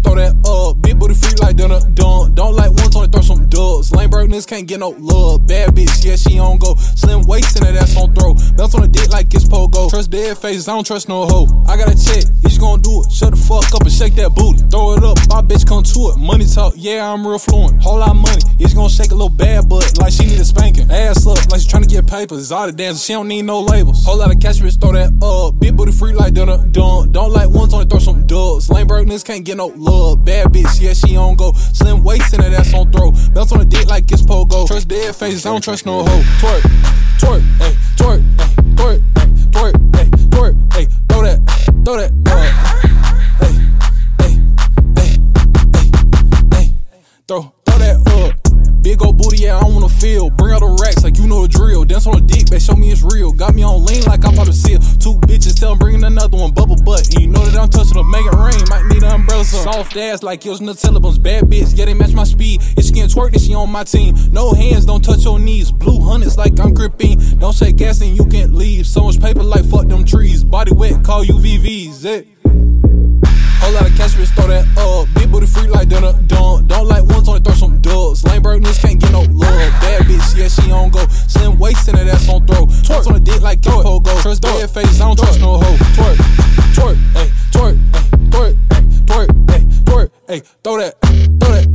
just throw that up. Big booty freak like dun dun. Don't like one only throw some dubs. Lame niggas can't get no love. Bad bitch, yeah, she on go. Slim waist and that ass on throw. Melt on the dick like it's pogo. Trust dead faces, I don't trust no hoe. I got a check, he's gonna do it. Shut the fuck up and shake that booty. Throw it up, my bitch come to it. Money talk, yeah, I'm real fluent. Whole lot of money, he's gonna shake a little bad butt like she need a spanking. Ass up like she trying to get papers. All the dancing, she don't need no labels. Whole lot of cash, bitch, throw that up. Big booty freak like dun dun niggas can't get no love. Bad bitch, yeah, she on go. Slim waist and that ass on throw. Belt on the dick like it's pogo. Trust dead faces, I don't trust no hoe. Twerk, twerk, ayy, twerk, ayy, twerk, ayy, twerk, ayy, twerk, ayy, throw that, throw that, uh, ayy, ayy, ayy, ayy, ayy, throw, throw that up. Big old booty, yeah, I wanna feel. Bring out the racks like you know a drill. Dance on the dick, babe, show me it's real. Got me on lean like I'm about to seal. Two bitches, tell them bringing another one, bubble butt. And you know that I'm touching her, make it rain. Might Soft ass like yours, Nutella buns. Bad bitch, yeah, they match my speed. She can't twerk, then she on my team. No hands, don't touch your knees. Blue hundreds like I'm gripping. Don't say gas and you can't leave. So much paper like fuck them trees. Body wet, call you VVs. Eh? Whole lot of cash, bitch, throw that up. Big booty free like dun dun. Don't like ones, only throw some dubs. Lame niggas can't get no love. Bad bitch, yeah, she on go. Slim waist and that ass on throw. Twerk on the dick like Kim go. Trust dead face, I don't trust no hoe. Ayy, throw that, throw that.